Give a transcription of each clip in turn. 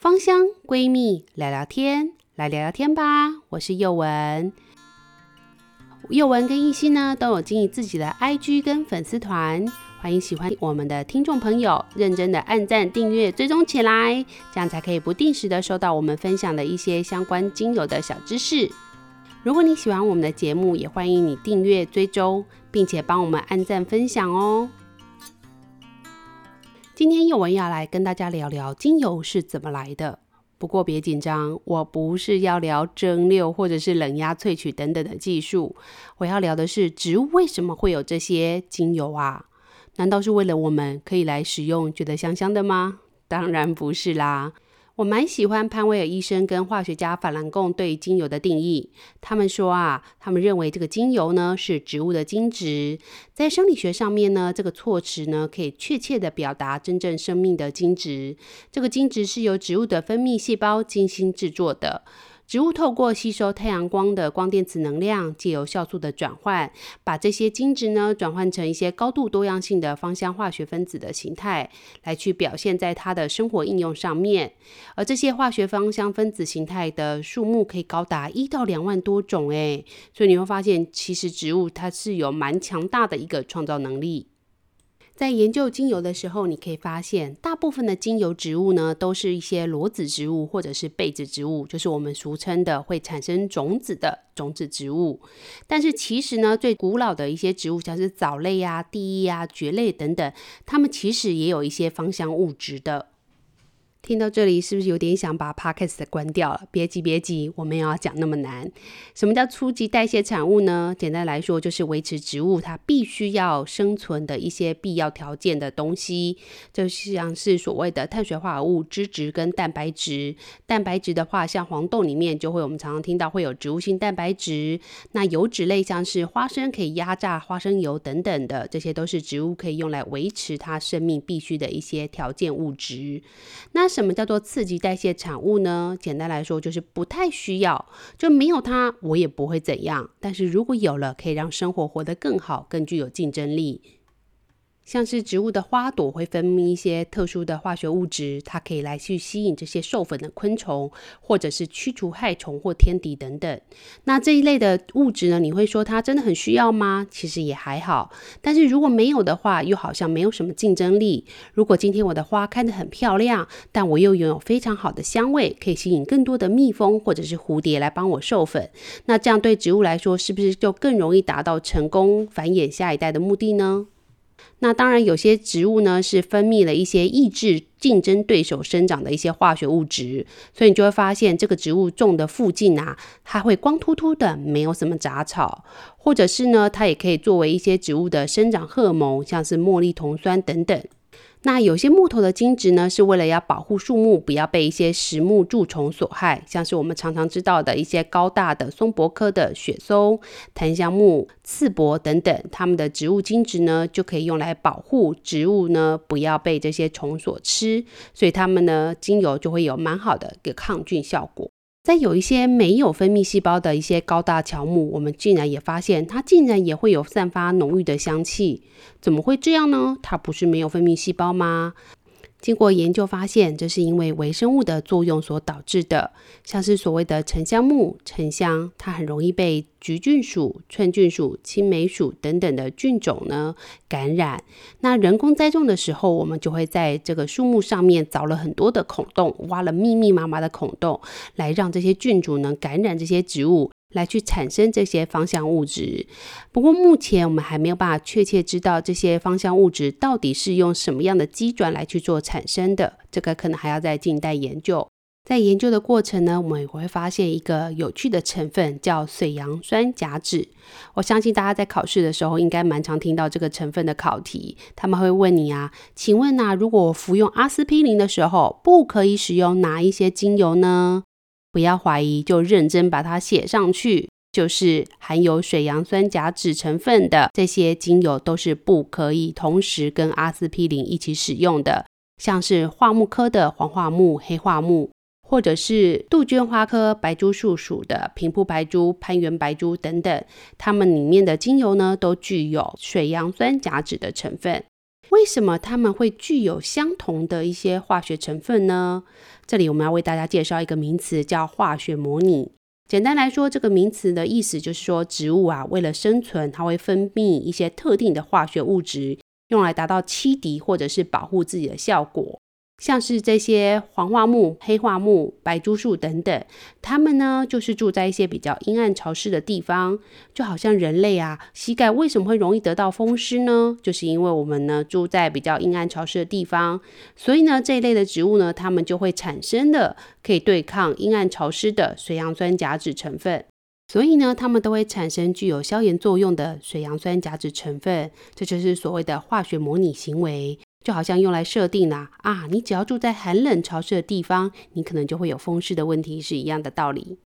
芳香闺蜜聊聊天，来聊聊天吧。我是宥雯，宥雯跟一心呢都有经营自己的 IG 跟粉丝团，欢迎喜欢我们的听众朋友认真的按赞、订阅、追踪起来，这样才可以不定时的收到我们分享的一些相关精油的小知识。如果你喜欢我们的节目，也欢迎你订阅、追踪，并且帮我们按赞、分享哦。今天又文要来跟大家聊聊精油是怎么来的。不过别紧张，我不是要聊蒸馏或者是冷压萃取等等的技术，我要聊的是植物为什么会有这些精油啊？难道是为了我们可以来使用，觉得香香的吗？当然不是啦。我蛮喜欢潘威尔医生跟化学家法兰贡对精油的定义。他们说啊，他们认为这个精油呢是植物的精质。在生理学上面呢，这个措辞呢可以确切的表达真正生命的精质。这个精质是由植物的分泌细胞精心制作的。植物透过吸收太阳光的光电子能量，借由酵素的转换，把这些精质呢转换成一些高度多样性的芳香化学分子的形态，来去表现在它的生活应用上面。而这些化学芳香分子形态的数目可以高达一到两万多种，诶，所以你会发现，其实植物它是有蛮强大的一个创造能力。在研究精油的时候，你可以发现，大部分的精油植物呢，都是一些裸子植物或者是被子植物，就是我们俗称的会产生种子的种子植物。但是其实呢，最古老的一些植物，像是藻类啊、地衣啊、蕨类等等，它们其实也有一些芳香物质的。听到这里，是不是有点想把 Podcast 关掉了？别急，别急，我们要讲那么难。什么叫初级代谢产物呢？简单来说，就是维持植物它必须要生存的一些必要条件的东西，就像是所谓的碳水化合物、脂质跟蛋白质。蛋白质的话，像黄豆里面就会，我们常常听到会有植物性蛋白质。那油脂类，像是花生可以压榨花生油等等的，这些都是植物可以用来维持它生命必须的一些条件物质。那什么叫做刺激代谢产物呢？简单来说，就是不太需要，就没有它，我也不会怎样。但是如果有了，可以让生活活得更好，更具有竞争力。像是植物的花朵会分泌一些特殊的化学物质，它可以来去吸引这些授粉的昆虫，或者是驱除害虫或天敌等等。那这一类的物质呢，你会说它真的很需要吗？其实也还好。但是如果没有的话，又好像没有什么竞争力。如果今天我的花开得很漂亮，但我又拥有非常好的香味，可以吸引更多的蜜蜂或者是蝴蝶来帮我授粉，那这样对植物来说，是不是就更容易达到成功繁衍下一代的目的呢？那当然，有些植物呢是分泌了一些抑制竞争对手生长的一些化学物质，所以你就会发现这个植物种的附近啊，它会光秃秃的，没有什么杂草，或者是呢，它也可以作为一些植物的生长荷尔蒙，像是茉莉酮酸等等。那有些木头的精质呢，是为了要保护树木不要被一些食木蛀虫所害，像是我们常常知道的一些高大的松柏科的雪松、檀香木、刺柏等等，它们的植物精质呢，就可以用来保护植物呢不要被这些虫所吃，所以它们呢精油就会有蛮好的一个抗菌效果。在有一些没有分泌细胞的一些高大乔木，我们竟然也发现它竟然也会有散发浓郁的香气，怎么会这样呢？它不是没有分泌细胞吗？经过研究发现，这是因为微生物的作用所导致的，像是所谓的沉香木、沉香，它很容易被橘菌属、寸菌属、青霉属等等的菌种呢感染。那人工栽种的时候，我们就会在这个树木上面凿了很多的孔洞，挖了密密麻麻的孔洞，来让这些菌株能感染这些植物。来去产生这些芳香物质，不过目前我们还没有办法确切知道这些芳香物质到底是用什么样的机转来去做产生的，这个可能还要再静待研究。在研究的过程呢，我们也会发现一个有趣的成分，叫水杨酸甲酯。我相信大家在考试的时候应该蛮常听到这个成分的考题，他们会问你啊，请问呐、啊，如果我服用阿司匹林的时候，不可以使用哪一些精油呢？不要怀疑，就认真把它写上去。就是含有水杨酸甲酯成分的这些精油都是不可以同时跟阿司匹林一起使用的。像是桦木科的黄樺木、黑樺木，或者是杜鹃花科白珠树属的平铺白珠、攀援白珠等等，它们里面的精油呢，都具有水杨酸甲酯的成分。为什么它们会具有相同的一些化学成分呢？这里我们要为大家介绍一个名词，叫化学模拟。简单来说，这个名词的意思就是说，植物啊，为了生存，它会分泌一些特定的化学物质，用来达到欺敌或者是保护自己的效果。像是这些黄化木、黑化木、白珠树等等，它们呢就是住在一些比较阴暗潮湿的地方，就好像人类啊，膝盖为什么会容易得到风湿呢？就是因为我们呢住在比较阴暗潮湿的地方，所以呢这一类的植物呢，它们就会产生的可以对抗阴暗潮湿的水杨酸甲酯成分，所以呢它们都会产生具有消炎作用的水杨酸甲酯成分，这就是所谓的化学模拟行为。就好像用来设定啦啊，啊，你只要住在寒冷潮湿的地方，你可能就会有风湿的问题，是一样的道理。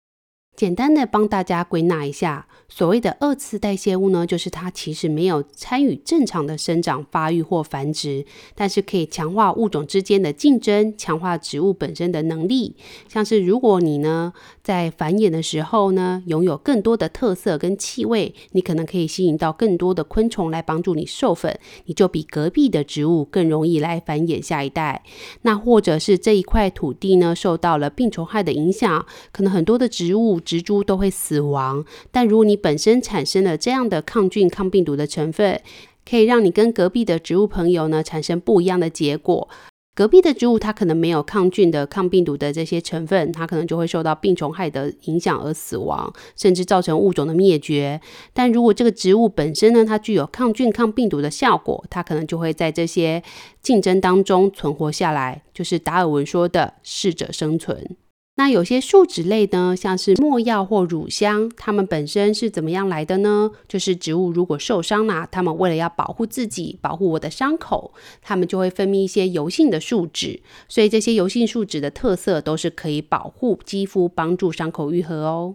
简单的帮大家归纳一下，所谓的二次代谢物呢，就是它其实没有参与正常的生长发育或繁殖，但是可以强化物种之间的竞争，强化植物本身的能力。像是如果你呢在繁衍的时候呢，拥有更多的特色跟气味，你可能可以吸引到更多的昆虫来帮助你授粉，你就比隔壁的植物更容易来繁衍下一代。那或者是这一块土地呢受到了病虫害的影响，可能很多的植物。植株都会死亡，但如果你本身产生了这样的抗菌、抗病毒的成分，可以让你跟隔壁的植物朋友呢产生不一样的结果。隔壁的植物它可能没有抗菌的、抗病毒的这些成分，它可能就会受到病虫害的影响而死亡，甚至造成物种的灭绝。但如果这个植物本身呢，它具有抗菌、抗病毒的效果，它可能就会在这些竞争当中存活下来，就是达尔文说的适者生存。那有些树脂类呢，像是没药或乳香，它们本身是怎么样来的呢？就是植物如果受伤了，它们为了要保护自己，保护我的伤口，它们就会分泌一些油性的树脂。所以这些油性树脂的特色都是可以保护肌肤，帮助伤口愈合哦。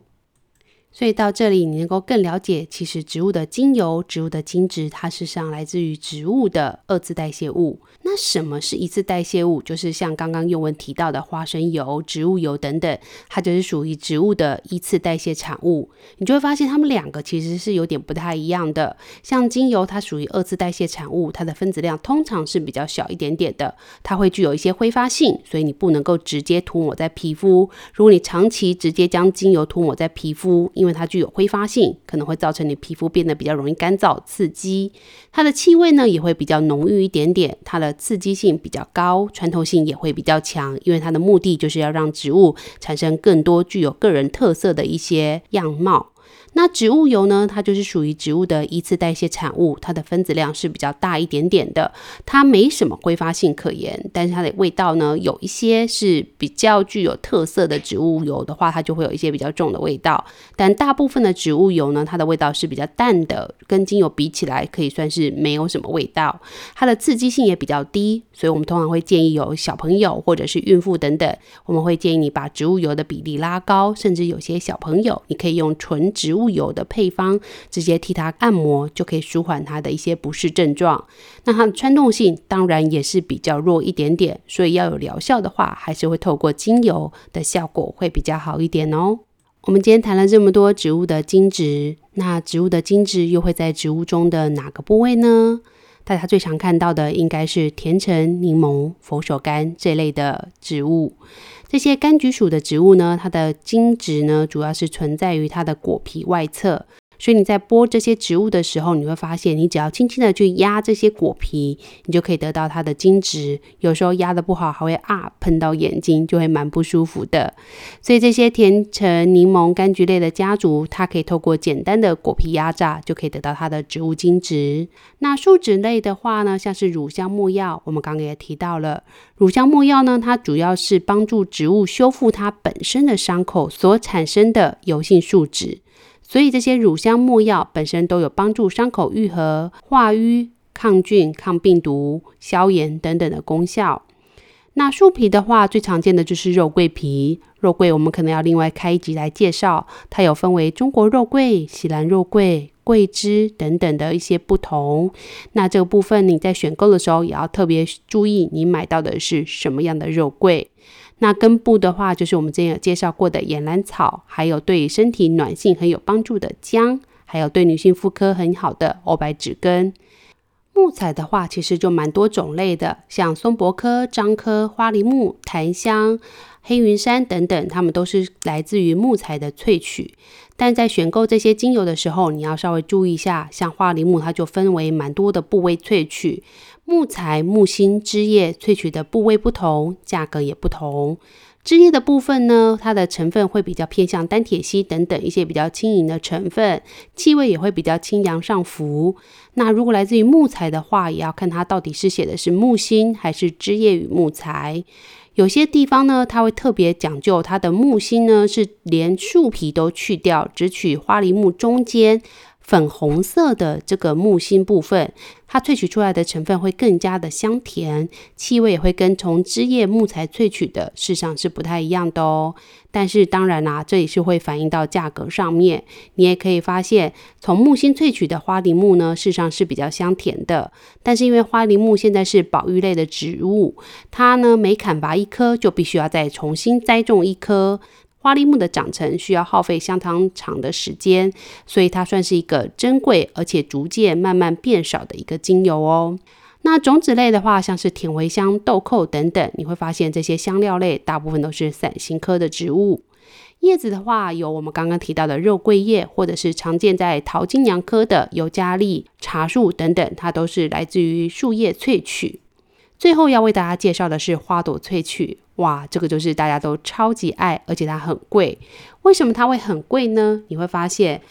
所以到这里，你能够更了解，其实植物的精油、植物的精脂，它实上来自于植物的二次代谢物。那什么是一次代谢物？就是像刚刚宥雯提到的花生油、植物油等等，它就是属于植物的一次代谢产物。你就会发现，它们两个其实是有点不太一样的。像精油，它属于二次代谢产物，它的分子量通常是比较小一点点的，它会具有一些挥发性，所以你不能够直接涂抹在皮肤。如果你长期直接将精油涂抹在皮肤，因为它具有挥发性，可能会造成你皮肤变得比较容易干燥、刺激。它的气味呢也会比较浓郁一点点，它的刺激性比较高，穿透性也会比较强，因为它的目的就是要让植物产生更多具有个人特色的一些样貌。那植物油呢？它就是属于植物的一次代谢产物，它的分子量是比较大一点点的，它没什么挥发性可言，但是它的味道呢，有一些是比较具有特色的植物油的话，它就会有一些比较重的味道。但大部分的植物油呢，它的味道是比较淡的，跟精油比起来，可以算是没有什么味道。它的刺激性也比较低，所以我们通常会建议有小朋友或者是孕妇等等，我们会建议你把植物油的比例拉高，甚至有些小朋友，你可以用纯植物。物油的配方，直接替它按摩，就可以舒缓它的一些不适症状。那它的穿透性当然也是比较弱一点点，所以要有疗效的话，还是会透过精油的效果会比较好一点哦。我们今天谈了这么多植物的精脂，那植物的精脂又会在植物中的哪个部位呢？大家最常看到的应该是甜橙、柠檬、佛手柑这类的植物。这些柑橘属的植物呢，它的精脂呢，主要是存在于它的果皮外侧。所以你在剥这些植物的时候，你会发现，你只要轻轻的去压这些果皮，你就可以得到它的精脂。有时候压得不好，还会啊喷到眼睛，就会蛮不舒服的。所以这些甜橙、柠檬、柑橘类的家族，它可以透过简单的果皮压榨，就可以得到它的植物精脂。那树脂类的话呢，像是乳香、木药，我们刚刚也提到了，乳香、木药呢，它主要是帮助植物修复它本身的伤口所产生的油性树脂。所以这些乳香、没药本身都有帮助伤口愈合、化瘀、抗菌、抗病毒、消炎等等的功效。那树皮的话，最常见的就是肉桂皮。肉桂我们可能要另外开一集来介绍，它有分为中国肉桂、锡兰肉桂、桂枝等等的一些不同。那这个部分你在选购的时候也要特别注意，你买到的是什么样的肉桂。那根部的话，就是我们之前有介绍过的岩兰草，还有对身体暖性很有帮助的姜，还有对女性妇科很好的欧白芷根。木材的话，其实就蛮多种类的，像松柏科、樟科、花梨木、檀香，黑云杉等等，它们都是来自于木材的萃取。但在选购这些精油的时候，你要稍微注意一下，像花梨木，它就分为蛮多的部位萃取，木材、木心、枝叶萃取的部位不同，价格也不同。枝叶的部分呢，它的成分会比较偏向单萜烯等等一些比较轻盈的成分，气味也会比较清扬上浮。那如果来自于木材的话，也要看它到底是写的是木心还是枝叶与木材。有些地方呢，它会特别讲究它的木心呢，是连树皮都去掉，只取花梨木中间粉红色的这个木心部分，它萃取出来的成分会更加的香甜，气味也会跟从枝叶木材萃取的，事实上是不太一样的哦。但是当然啦、这也是会反映到价格上面。你也可以发现，从木心萃取的花梨木呢，事实上是比较香甜的。但是因为花梨木现在是保育类的植物，它呢每砍伐一棵就必须要再重新栽种一棵。花梨木的长成需要耗费相当长的时间，所以它算是一个珍贵而且逐渐慢慢变少的一个精油哦。那种子类的话，像是甜茴香、豆蔻等等，你会发现这些香料类大部分都是伞形科的植物。叶子的话，有我们刚刚提到的肉桂叶，或者是常见在桃金娘科的尤加利、茶树等等，它都是来自于树叶萃取。最后要为大家介绍的是花朵萃取。哇，这个就是大家都超级爱，而且它很贵。为什么它会很贵呢？你会发现，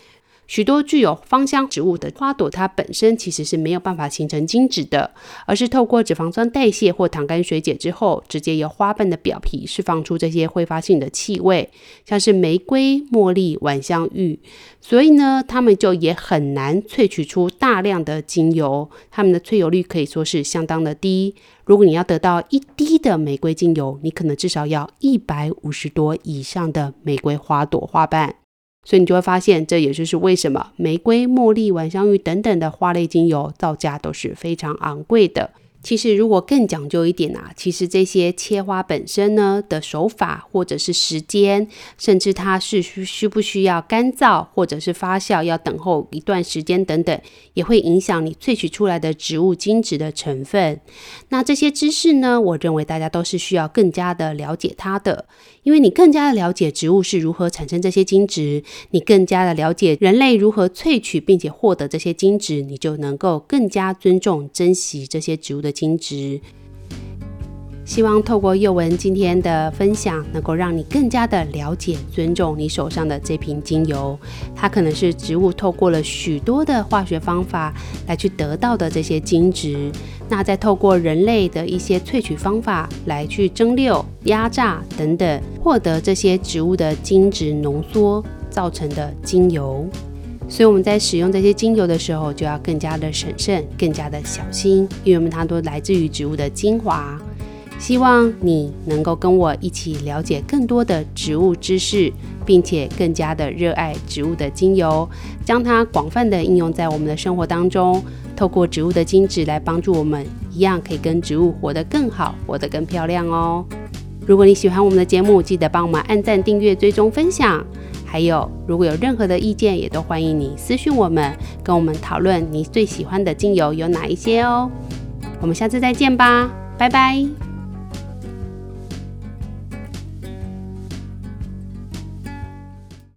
许多具有芳香植物的花朵，它本身其实是没有办法形成精脂的，而是透过脂肪酸代谢或糖干水解之后，直接由花瓣的表皮释放出这些挥发性的气味，像是玫瑰、茉莉、晚香玉。所以呢，它们就也很难萃取出大量的精油，它们的萃油率可以说是相当的低。如果你要得到一滴的玫瑰精油，你可能至少要一百五十朵以上的玫瑰花朵花瓣。所以你就会发现，这也就是为什么玫瑰、茉莉、晚香玉等等的花类精油造价都是非常昂贵的。其实，如果更讲究一点啊，其实这些切花本身呢的手法，或者是时间，甚至它是需需不需要干燥，或者是发酵要等候一段时间等等，也会影响你萃取出来的植物精质的成分。那这些知识呢，我认为大家都是需要更加的了解它的，因为你更加的了解植物是如何产生这些精质，你更加的了解人类如何萃取并且获得这些精质，你就能够更加尊重、珍惜这些植物的。精质，希望透过宥雯今天的分享，能够让你更加的了解、尊重你手上的这瓶精油。它可能是植物透过了许多的化学方法来去得到的这些精质，那再透过人类的一些萃取方法来去蒸馏、压榨等等，获得这些植物的精质浓缩造成的精油。所以我们在使用这些精油的时候，就要更加的审慎，更加的小心，因为我们它都来自于植物的精华。希望你能够跟我一起了解更多的植物知识，并且更加的热爱植物的精油，将它广泛的应用在我们的生活当中，透过植物的精质来帮助我们，一样可以跟植物活得更好，活得更漂亮哦。如果你喜欢我们的节目，记得帮我们按赞、订阅、追踪、分享。还有，如果有任何的意见，也都欢迎你私讯我们，跟我们讨论你最喜欢的精油有哪一些哦。我们下次再见吧，拜拜。